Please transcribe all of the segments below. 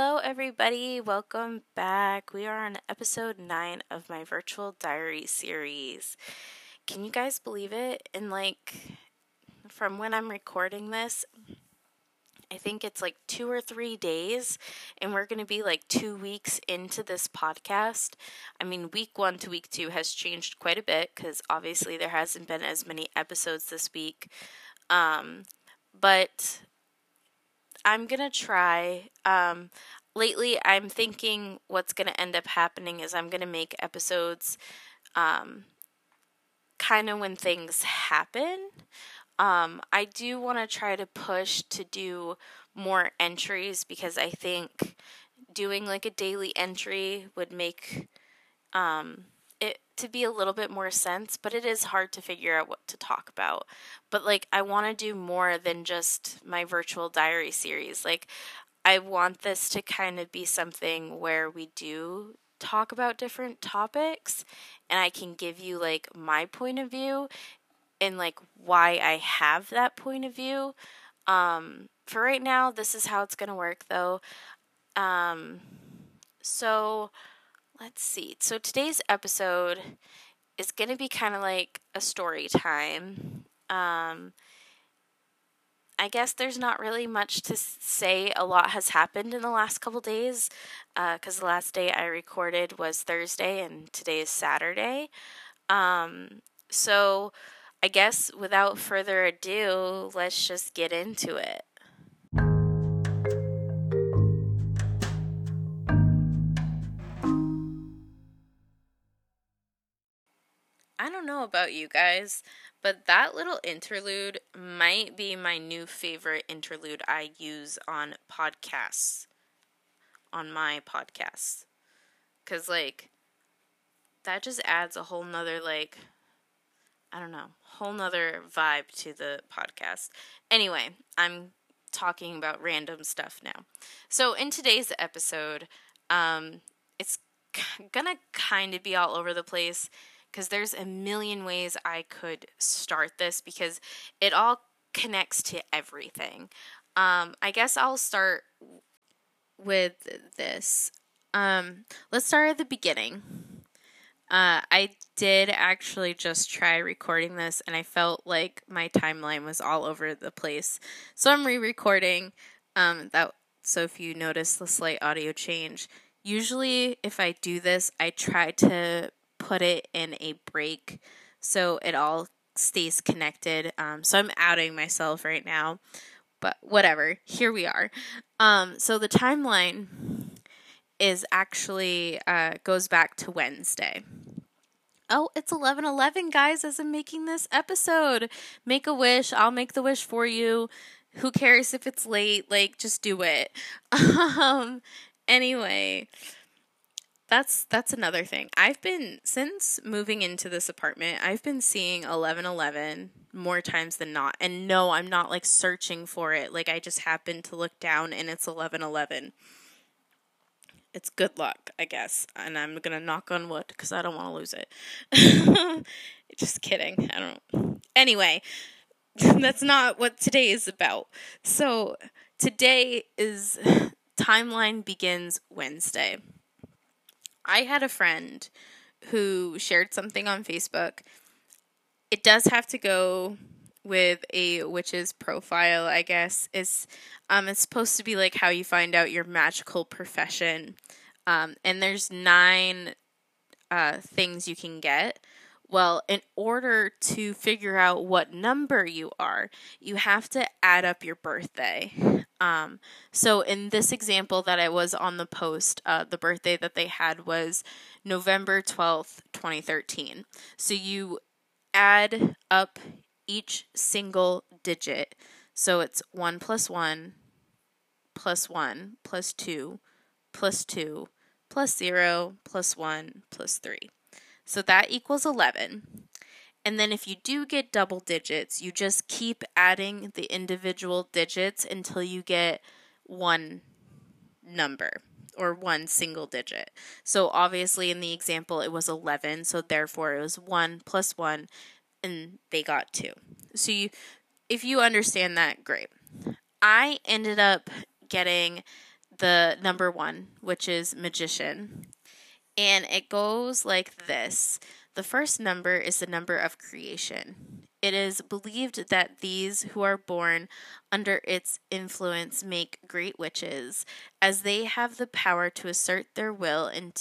Hello, everybody. Welcome back. We are on episode 9 of my virtual diary series. Can you guys believe it? And like, from when I'm recording this, I think it's like two or three days, and we're going to be like two weeks into this podcast. I mean, week one to week two has changed quite a bit because obviously there hasn't been as many episodes this week. Um, but I'm gonna try. Um, lately, I'm thinking what's gonna end up happening is I'm gonna make episodes, um, kind of when things happen. Um, I do want to try to push to do more entries because I think doing like a daily entry would make um, it to be a little bit more sense, but it is hard to figure out what to talk about. But like I want to do more than just my virtual diary series. Like I want this to kind of be something where we do talk about different topics and I can give you like my point of view and like why I have that point of view. Um for right now this is how it's going to work though. Um so let's see. So today's episode is going to be kind of like a story time. Um, I guess there's not really much to say. A lot has happened in the last couple days because uh, the last day I recorded was Thursday and today is Saturday. Um, so I guess without further ado, let's just get into it. Know about you guys, but that little interlude might be my new favorite interlude I use on podcasts. On my podcasts. Because, like, that just adds a whole nother, like, I don't know, whole nother vibe to the podcast. Anyway, I'm talking about random stuff now. So, in today's episode, um, it's gonna kind of be all over the place because there's a million ways I could start this because it all connects to everything. Um, I guess I'll start with this. Um, let's start at the beginning. Uh, I did actually just try recording this, and I felt like my timeline was all over the place. So I'm re-recording. Um, that so if you notice the slight audio change, usually if I do this, I try to put it in a break so it all stays connected. Um, so I'm outing myself right now, but whatever. Here we are. Um, so the timeline is actually uh, goes back to Wednesday. Oh, it's 11:11 guys as I'm making this episode. Make a wish. I'll make the wish for you. Who cares if it's late? Like just do it. Um anyway, that's that's another thing. I've been since moving into this apartment, I've been seeing 1111 more times than not. And no, I'm not like searching for it. Like I just happened to look down and it's 1111. It's good luck, I guess. And I'm going to knock on wood cuz I don't want to lose it. just kidding. I don't Anyway, that's not what today is about. So, today is timeline begins Wednesday. I had a friend who shared something on Facebook. It does have to go with a witch's profile, I guess. It's um it's supposed to be like how you find out your magical profession. Um and there's nine uh things you can get. Well, in order to figure out what number you are, you have to add up your birthday. Um, so in this example that I was on the post, uh, the birthday that they had was November 12th, 2013. So you add up each single digit. So it's 1 plus 1 plus 1 plus 2 plus 2 plus 0 plus 1 plus 3. So that equals 11. And then if you do get double digits, you just keep adding the individual digits until you get one number or one single digit. So obviously in the example it was 11, so therefore it was 1 plus 1 and they got 2. So you if you understand that, great. I ended up getting the number one, which is magician. And it goes like this the first number is the number of creation. It is believed that these who are born under its influence make great witches, as they have the power to assert their will and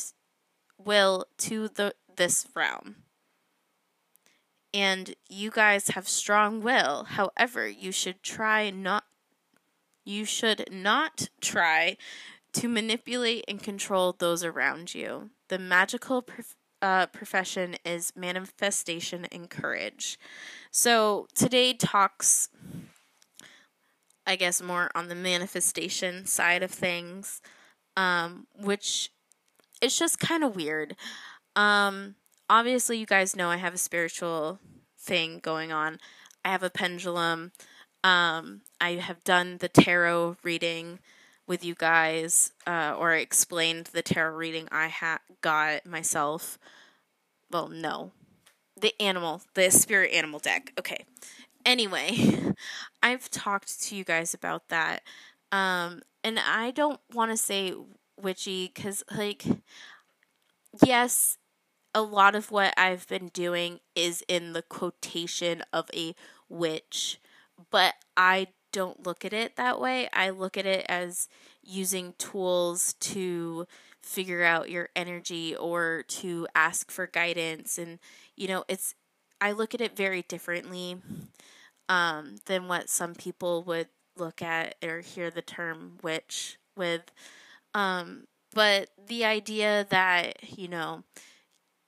will to the this realm. And you guys have strong will. However, you should try not you should not try to manipulate and control those around you. The magical prof- uh, profession is manifestation and courage. So today talks, I guess, more on the manifestation side of things, um, which is just kind of weird. Um, obviously, you guys know I have a spiritual thing going on. I have a pendulum. Um, I have done the tarot reading with you guys, uh, or explained the tarot reading I ha- got myself. Well, no, the animal, the spirit animal deck. Okay. Anyway, I've talked to you guys about that. Um, and I don't want to say witchy because, like, yes, a lot of what I've been doing is in the quotation of a witch, but I don't look at it that way. I look at it as using tools to figure out your energy or to ask for guidance and you know it's i look at it very differently um, than what some people would look at or hear the term witch with um, but the idea that you know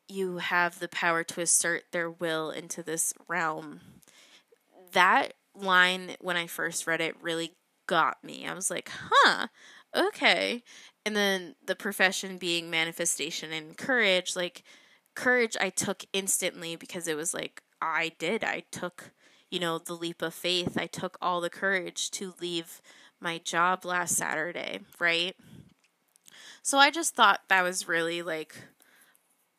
you have the power to assert their will into this realm that line when i first read it really got me. I was like huh okay. And then the profession being manifestation and courage like courage I took instantly because it was like I did. I took you know the leap of faith. I took all the courage to leave my job last Saturday right? So I just thought that was really like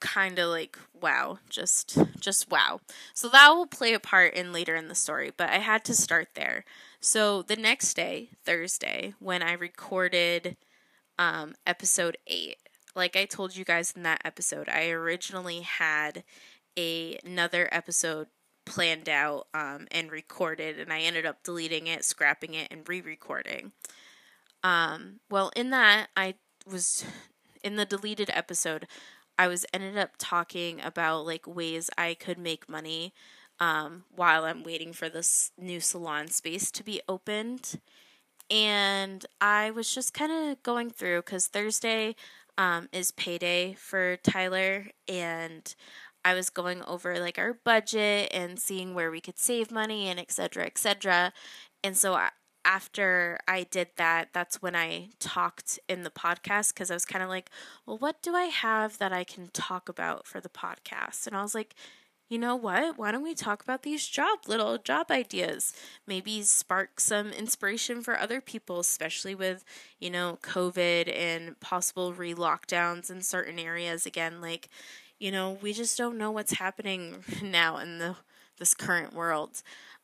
kind of like wow just just wow so that will play a part in later in the story but i had to start there so the next day thursday when i recorded um, episode 8. Like I told you guys in that episode, I originally had a, another episode planned out um, and recorded, and I ended up deleting it, scrapping it, and re recording. Um, well, in that, I was in the deleted episode, I was ended up talking about like ways I could make money um, while I'm waiting for this new salon space to be opened and I was just kind of going through because Thursday um, is payday for Tyler, and I was going over like our budget and seeing where we could save money and etc. etc. And so I, after I did that, that's when I talked in the podcast because I was kind of like, well, what do I have that I can talk about for the podcast? And I was like, you know what? Why don't we talk about these job little job ideas? Maybe spark some inspiration for other people, especially with, you know, COVID and possible re lockdowns in certain areas again. Like, you know, we just don't know what's happening now in the this current world.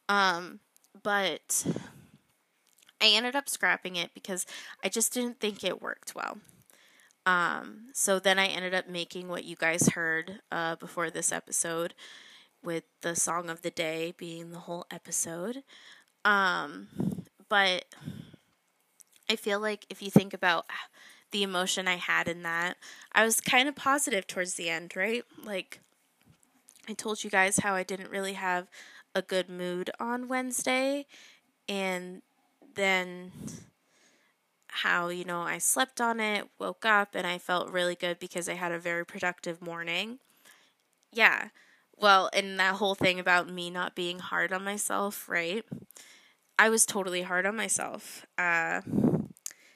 Um, but I ended up scrapping it because I just didn't think it worked well. Um, so then I ended up making what you guys heard uh, before this episode, with the song of the day being the whole episode. Um, but I feel like if you think about the emotion I had in that, I was kind of positive towards the end, right? Like, I told you guys how I didn't really have a good mood on Wednesday, and then how, you know, I slept on it, woke up, and I felt really good because I had a very productive morning. Yeah. Well, and that whole thing about me not being hard on myself, right? I was totally hard on myself. Uh,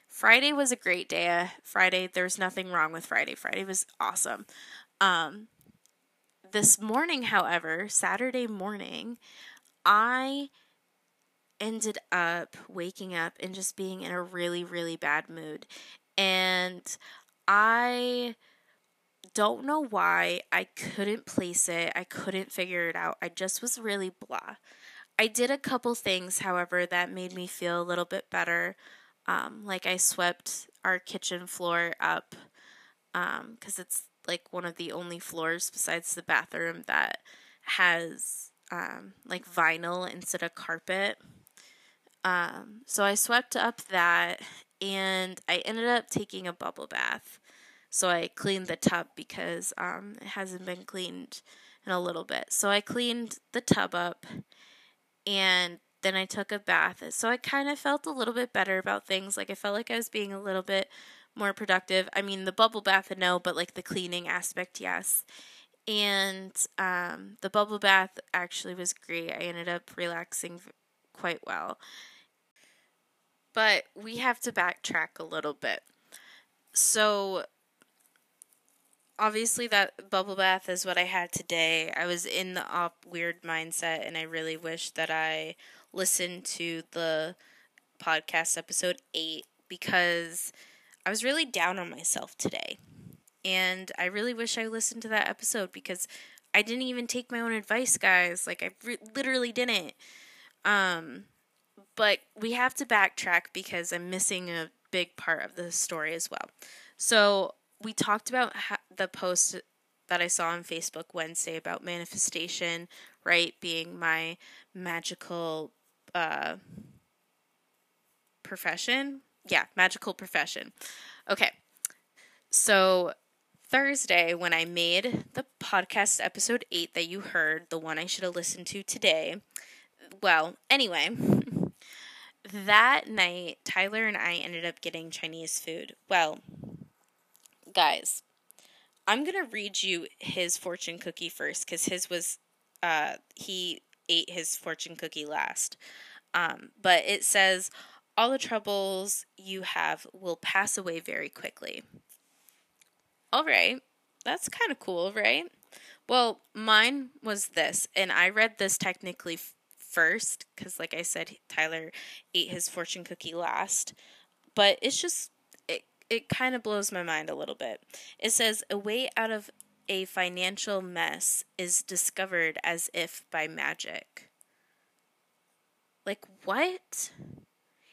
Friday was a great day. Uh, Friday, there was nothing wrong with Friday. Friday was awesome. Um, this morning, however, Saturday morning, I ended up waking up and just being in a really, really bad mood. And I don't know why I couldn't place it. I couldn't figure it out. I just was really blah. I did a couple things, however, that made me feel a little bit better. Um, like I swept our kitchen floor up because um, it's like one of the only floors besides the bathroom that has um, like vinyl instead of carpet. Um, so I swept up that and I ended up taking a bubble bath. So I cleaned the tub because um, it hasn't been cleaned in a little bit. So I cleaned the tub up and then I took a bath. So I kind of felt a little bit better about things. Like I felt like I was being a little bit more productive. I mean, the bubble bath, no, but like the cleaning aspect, yes. And um, the bubble bath actually was great. I ended up relaxing quite well. But we have to backtrack a little bit. So, obviously, that bubble bath is what I had today. I was in the op weird mindset, and I really wish that I listened to the podcast episode 8 because I was really down on myself today. And I really wish I listened to that episode because I didn't even take my own advice, guys. Like I re- literally didn't. Um but we have to backtrack because I'm missing a big part of the story as well. So, we talked about the post that I saw on Facebook Wednesday about manifestation, right? Being my magical uh profession, yeah, magical profession. Okay. So Thursday, when I made the podcast episode 8 that you heard, the one I should have listened to today, well, anyway, that night, Tyler and I ended up getting Chinese food. Well, guys, I'm going to read you his fortune cookie first because his was, uh, he ate his fortune cookie last. Um, but it says, all the troubles you have will pass away very quickly. All right, that's kind of cool, right? Well, mine was this, and I read this technically first because, like I said, Tyler ate his fortune cookie last. But it's just, it, it kind of blows my mind a little bit. It says, A way out of a financial mess is discovered as if by magic. Like, what?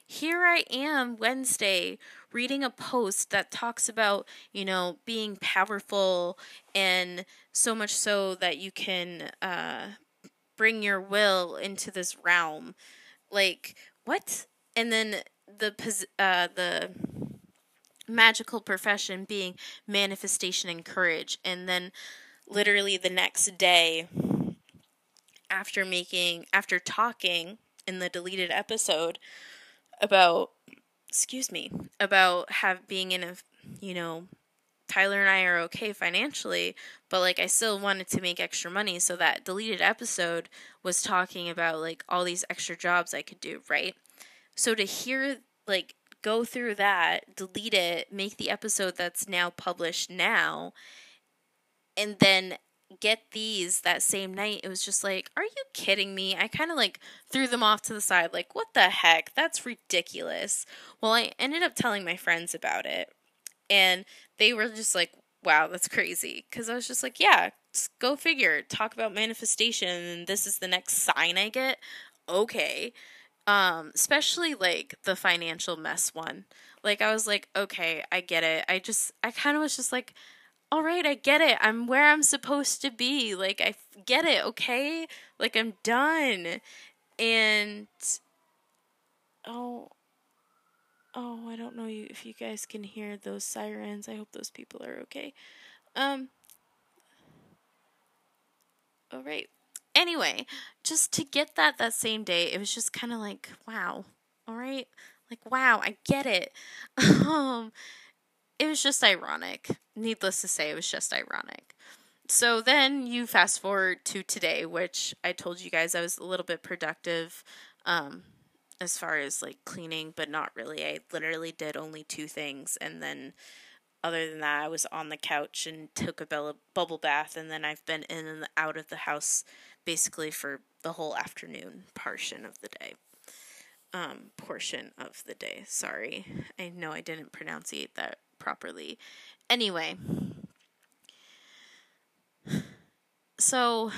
here I am Wednesday reading a post that talks about, you know, being powerful and so much so that you can uh, bring your will into this realm. Like, what? And then the uh, the magical profession being manifestation and courage. And then literally the next day after making after talking in the deleted episode about excuse me about have being in a you know Tyler and I are okay financially, but like I still wanted to make extra money. So that deleted episode was talking about like all these extra jobs I could do, right? So to hear like go through that, delete it, make the episode that's now published now, and then get these that same night, it was just like, are you kidding me? I kind of like threw them off to the side, like, what the heck? That's ridiculous. Well, I ended up telling my friends about it, and they were just like, wow, that's crazy. Because I was just like, yeah, go figure. Talk about manifestation, and this is the next sign I get. Okay. Um, especially like the financial mess one. Like, I was like, okay, I get it. I just, I kind of was just like, all right, I get it. I'm where I'm supposed to be. Like, I get it, okay? Like, I'm done. And, oh, oh, I don't know if you guys can hear those sirens. I hope those people are okay. Um, all right. Anyway, just to get that that same day, it was just kind of like, wow. All right. Like, wow, I get it. um, it was just ironic. Needless to say, it was just ironic. So then you fast forward to today, which I told you guys I was a little bit productive um, as far as like cleaning, but not really. I literally did only two things. And then, other than that, I was on the couch and took a bubble bath. And then I've been in and out of the house basically for the whole afternoon portion of the day. Um, portion of the day. Sorry. I know I didn't pronunciate that properly. Anyway, so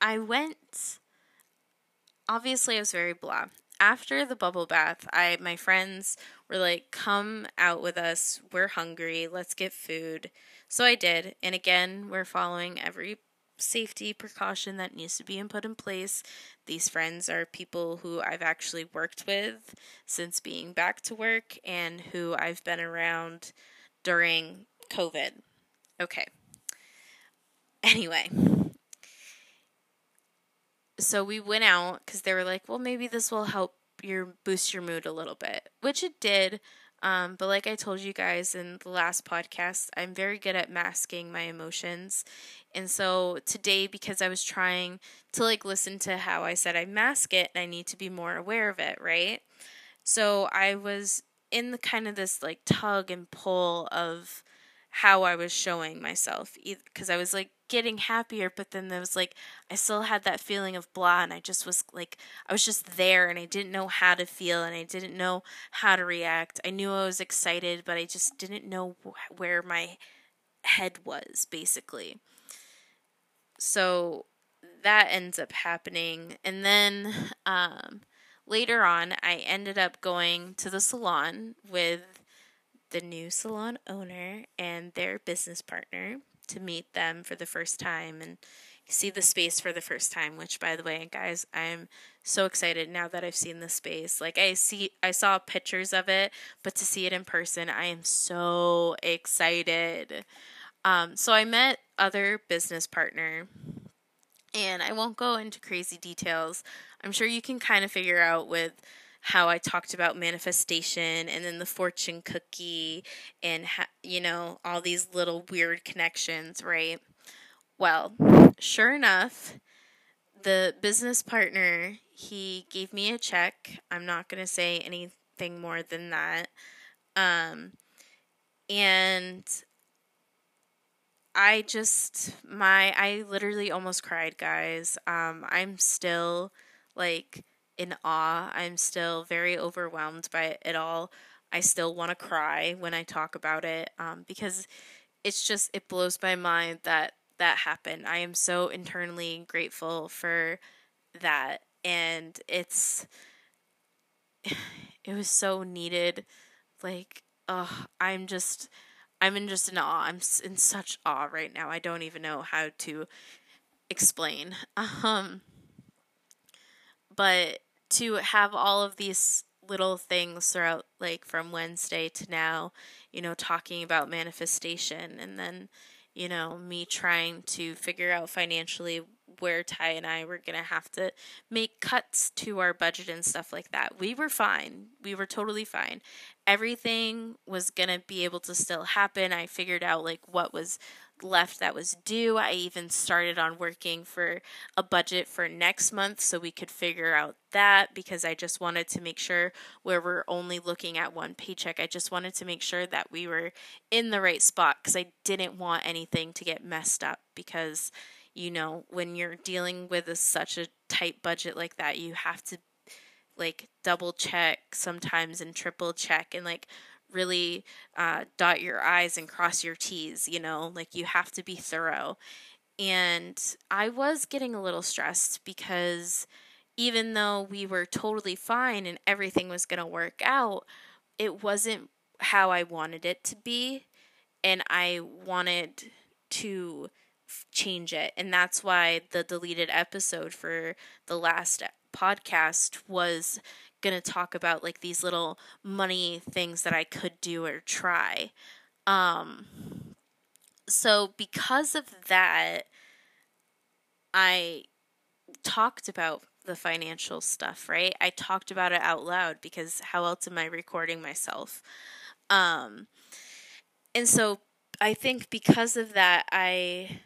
I went. Obviously, I was very blah. After the bubble bath, I my friends were like, "Come out with us. We're hungry. Let's get food." So I did, and again, we're following every safety precaution that needs to be put in place. These friends are people who I've actually worked with since being back to work and who I've been around during COVID. Okay. Anyway, so we went out because they were like, well, maybe this will help your boost your mood a little bit, which it did. Um, but like I told you guys in the last podcast, I'm very good at masking my emotions. And so today, because I was trying to like listen to how I said I mask it, and I need to be more aware of it, right? So I was in the kind of this like tug and pull of how I was showing myself because I was like getting happier, but then there was like I still had that feeling of blah, and I just was like I was just there, and I didn't know how to feel, and I didn't know how to react. I knew I was excited, but I just didn't know wh- where my head was basically. So that ends up happening, and then um, later on, I ended up going to the salon with the new salon owner and their business partner to meet them for the first time and see the space for the first time which by the way guys i'm so excited now that i've seen the space. Like i see i saw pictures of it but to see it in person i am so excited. Um, so i met other business partner and i won't go into crazy details. I'm sure you can kind of figure out with how I talked about manifestation and then the fortune cookie and, ha- you know, all these little weird connections, right? Well, sure enough, the business partner, he gave me a check. I'm not going to say anything more than that. Um, and I just my I literally almost cried, guys. Um, I'm still like in awe. I'm still very overwhelmed by it all. I still want to cry when I talk about it um, because it's just, it blows my mind that that happened. I am so internally grateful for that. And it's, it was so needed. Like, oh, I'm just, I'm in just in awe. I'm in such awe right now. I don't even know how to explain. Um, but to have all of these little things throughout like from Wednesday to now, you know, talking about manifestation and then, you know, me trying to figure out financially where Ty and I were going to have to make cuts to our budget and stuff like that. We were fine. We were totally fine. Everything was going to be able to still happen. I figured out like what was left that was due. I even started on working for a budget for next month so we could figure out that because I just wanted to make sure where we're only looking at one paycheck. I just wanted to make sure that we were in the right spot because I didn't want anything to get messed up because you know, when you're dealing with a, such a tight budget like that, you have to like double check sometimes and triple check and like really uh, dot your I's and cross your T's, you know, like you have to be thorough. And I was getting a little stressed because even though we were totally fine and everything was going to work out, it wasn't how I wanted it to be. And I wanted to change it. And that's why the deleted episode for the last podcast was going to talk about like these little money things that I could do or try. Um so because of that I talked about the financial stuff, right? I talked about it out loud because how else am I recording myself? Um and so I think because of that I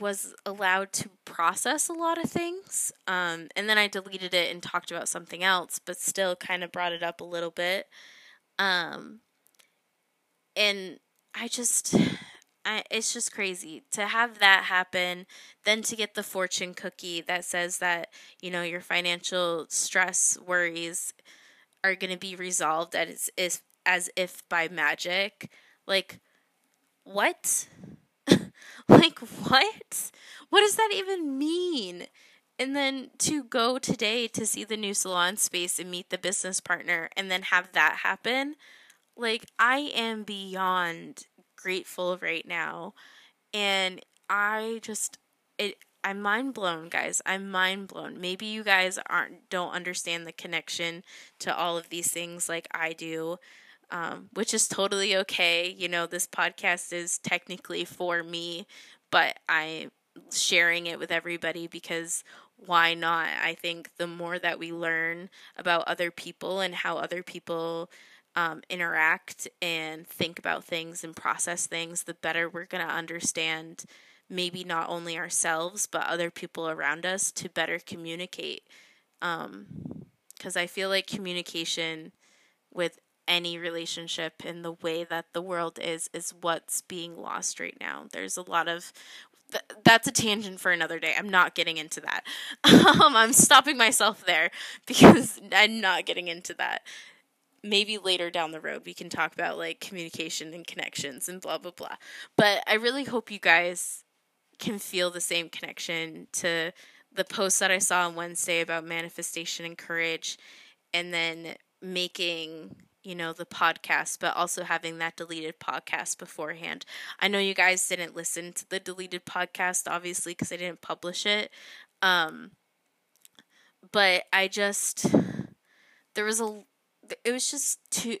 was allowed to process a lot of things. Um, and then I deleted it and talked about something else, but still kind of brought it up a little bit. Um, and I just, I, it's just crazy to have that happen. Then to get the fortune cookie that says that, you know, your financial stress worries are going to be resolved as, as, as if by magic. Like, what? like, what? What does that even mean? and then to go today to see the new salon space and meet the business partner and then have that happen, like I am beyond grateful right now. And I just it I'm mind blown, guys. I'm mind blown. Maybe you guys aren't don't understand the connection to all of these things like I do. Um, which is totally okay. You know, this podcast is technically for me, but I'm sharing it with everybody because why not? I think the more that we learn about other people and how other people um, interact and think about things and process things, the better we're going to understand maybe not only ourselves, but other people around us to better communicate. Because um, I feel like communication with any relationship in the way that the world is is what's being lost right now. There's a lot of th- that's a tangent for another day. I'm not getting into that. um, I'm stopping myself there because I'm not getting into that. Maybe later down the road we can talk about like communication and connections and blah blah blah. But I really hope you guys can feel the same connection to the post that I saw on Wednesday about manifestation and courage and then making you know, the podcast, but also having that deleted podcast beforehand. I know you guys didn't listen to the deleted podcast, obviously, because I didn't publish it. Um, but I just, there was a, it was just too,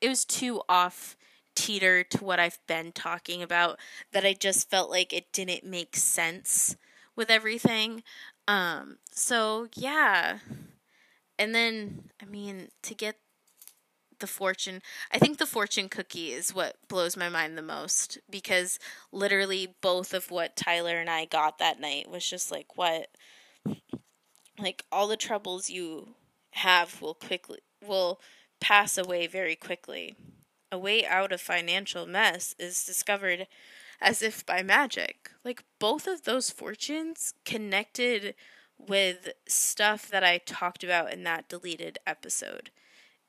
it was too off teeter to what I've been talking about that I just felt like it didn't make sense with everything. Um, so yeah. And then, I mean, to get the fortune I think the fortune cookie is what blows my mind the most because literally both of what Tyler and I got that night was just like what like all the troubles you have will quickly will pass away very quickly. A way out of financial mess is discovered as if by magic. Like both of those fortunes connected with stuff that I talked about in that deleted episode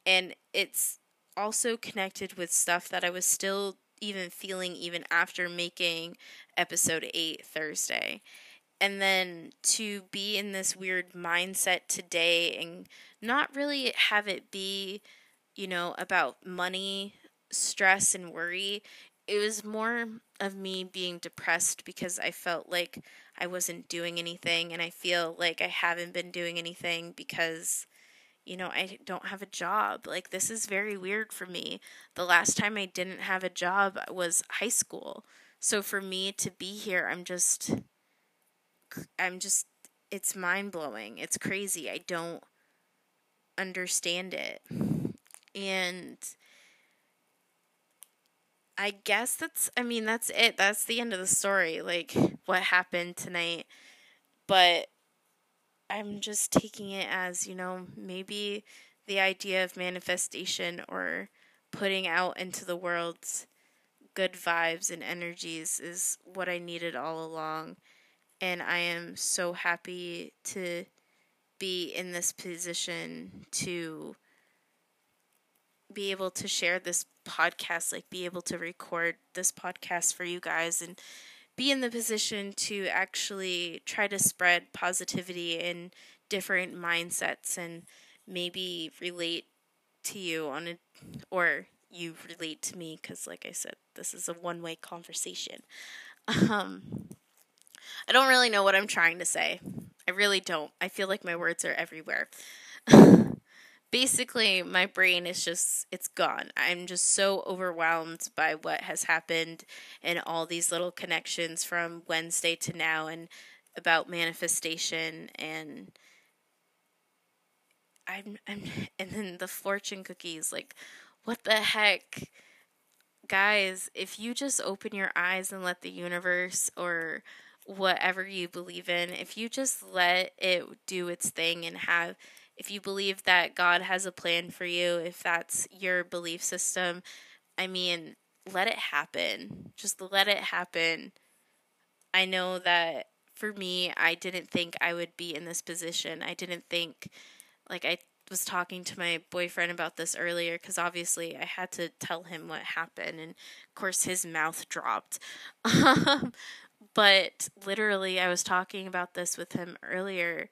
and it's also connected with stuff that I was still even feeling even after making episode 8 Thursday. And then to be in this weird mindset today and not really have it be, you know, about money, stress, and worry. It was more of me being depressed because I felt like I wasn't doing anything, and I feel like I haven't been doing anything because you know, I don't have a job. Like, this is very weird for me. The last time I didn't have a job was high school. So for me to be here, I'm just, I'm just, it's mind blowing. It's crazy. I don't understand it. And I guess that's, I mean, that's it. That's the end of the story. Like, what happened tonight. But I'm just taking it as, you know, maybe the idea of manifestation or putting out into the world good vibes and energies is what I needed all along. And I am so happy to be in this position to be able to share this podcast, like be able to record this podcast for you guys and be in the position to actually try to spread positivity in different mindsets and maybe relate to you on a or you relate to me because like i said this is a one-way conversation. Um i don't really know what i'm trying to say. I really don't. I feel like my words are everywhere basically my brain is just it's gone. I'm just so overwhelmed by what has happened and all these little connections from Wednesday to now and about manifestation and I'm I'm and then the fortune cookies like what the heck guys if you just open your eyes and let the universe or whatever you believe in if you just let it do its thing and have if you believe that God has a plan for you, if that's your belief system, I mean, let it happen. Just let it happen. I know that for me, I didn't think I would be in this position. I didn't think, like, I was talking to my boyfriend about this earlier because obviously I had to tell him what happened, and of course, his mouth dropped. Um, but literally, I was talking about this with him earlier.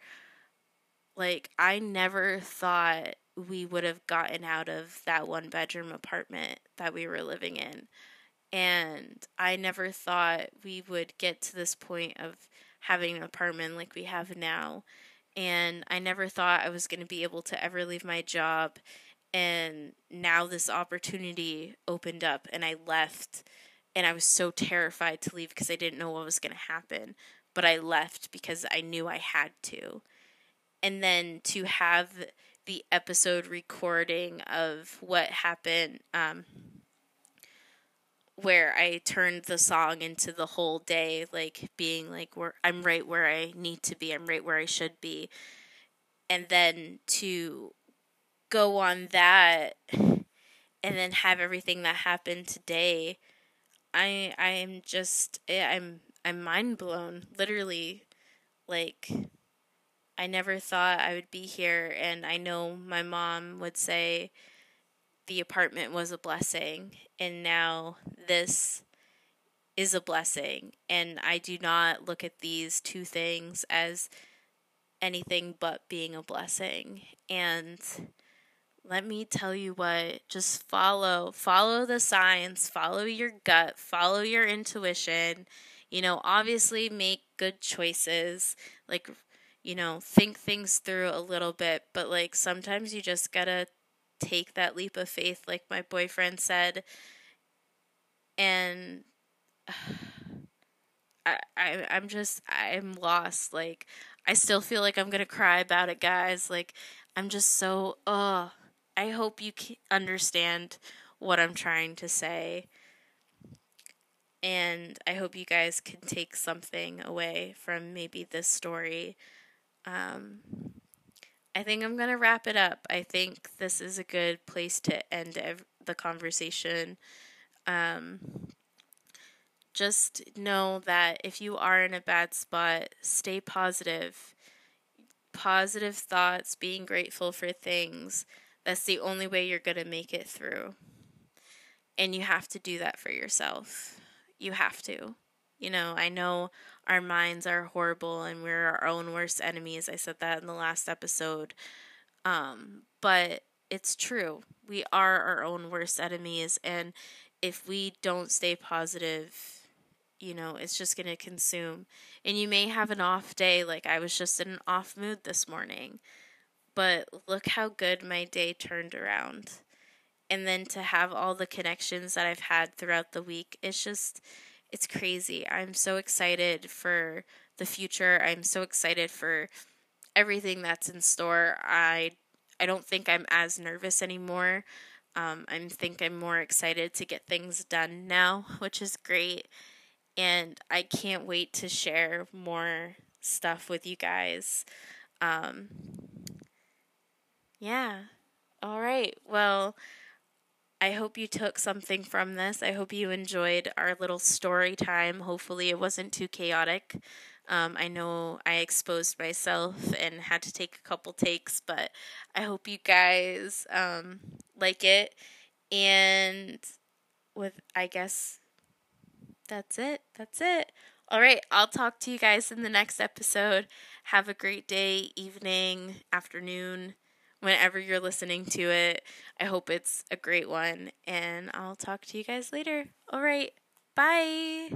Like, I never thought we would have gotten out of that one bedroom apartment that we were living in. And I never thought we would get to this point of having an apartment like we have now. And I never thought I was going to be able to ever leave my job. And now this opportunity opened up, and I left. And I was so terrified to leave because I didn't know what was going to happen. But I left because I knew I had to. And then to have the episode recording of what happened um, where I turned the song into the whole day, like being like where I'm right where I need to be, I'm right where I should be. And then to go on that and then have everything that happened today, I I am just eh, I'm I'm mind blown. Literally like I never thought I would be here, and I know my mom would say the apartment was a blessing, and now this is a blessing. And I do not look at these two things as anything but being a blessing. And let me tell you what, just follow, follow the signs, follow your gut, follow your intuition. You know, obviously make good choices. Like you know, think things through a little bit, but like sometimes you just gotta take that leap of faith, like my boyfriend said. And I, I I'm just I'm lost. Like I still feel like I'm gonna cry about it, guys. Like I'm just so uh I hope you understand what I'm trying to say. And I hope you guys can take something away from maybe this story um, I think I'm going to wrap it up. I think this is a good place to end ev- the conversation. Um, just know that if you are in a bad spot, stay positive. Positive thoughts, being grateful for things. That's the only way you're going to make it through. And you have to do that for yourself. You have to. You know, I know our minds are horrible and we're our own worst enemies. I said that in the last episode. Um, but it's true. We are our own worst enemies. And if we don't stay positive, you know, it's just going to consume. And you may have an off day. Like I was just in an off mood this morning. But look how good my day turned around. And then to have all the connections that I've had throughout the week, it's just it's crazy. I'm so excited for the future. I'm so excited for everything that's in store. I I don't think I'm as nervous anymore. Um, I think I'm more excited to get things done now, which is great. And I can't wait to share more stuff with you guys. Um, yeah. All right. Well, I hope you took something from this. I hope you enjoyed our little story time. Hopefully, it wasn't too chaotic. Um, I know I exposed myself and had to take a couple takes, but I hope you guys um, like it. And with, I guess, that's it. That's it. All right, I'll talk to you guys in the next episode. Have a great day, evening, afternoon whenever you're listening to it. I hope it's a great one, and I'll talk to you guys later. All right, bye.